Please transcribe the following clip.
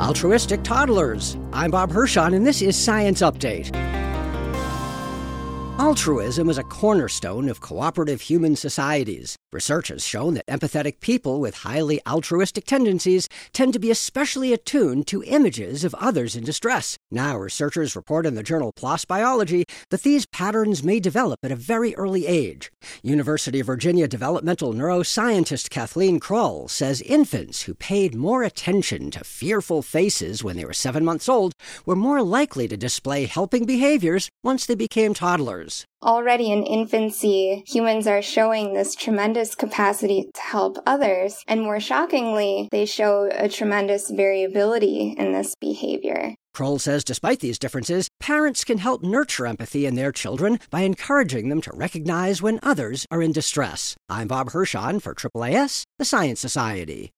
altruistic toddlers. I'm Bob Hirshon, and this is Science Update. Altruism is a cornerstone of cooperative human societies. Research has shown that empathetic people with highly altruistic tendencies tend to be especially attuned to images of others in distress. Now, researchers report in the journal PLOS Biology that these patterns may develop at a very early age. University of Virginia developmental neuroscientist Kathleen Krol says infants who paid more attention to fearful faces when they were seven months old were more likely to display helping behaviors once they became toddlers. Already in infancy, humans are showing this tremendous capacity to help others, and more shockingly, they show a tremendous variability in this behavior. Krol says despite these differences, parents can help nurture empathy in their children by encouraging them to recognize when others are in distress. I'm Bob Hirshon for AAAS, the Science Society.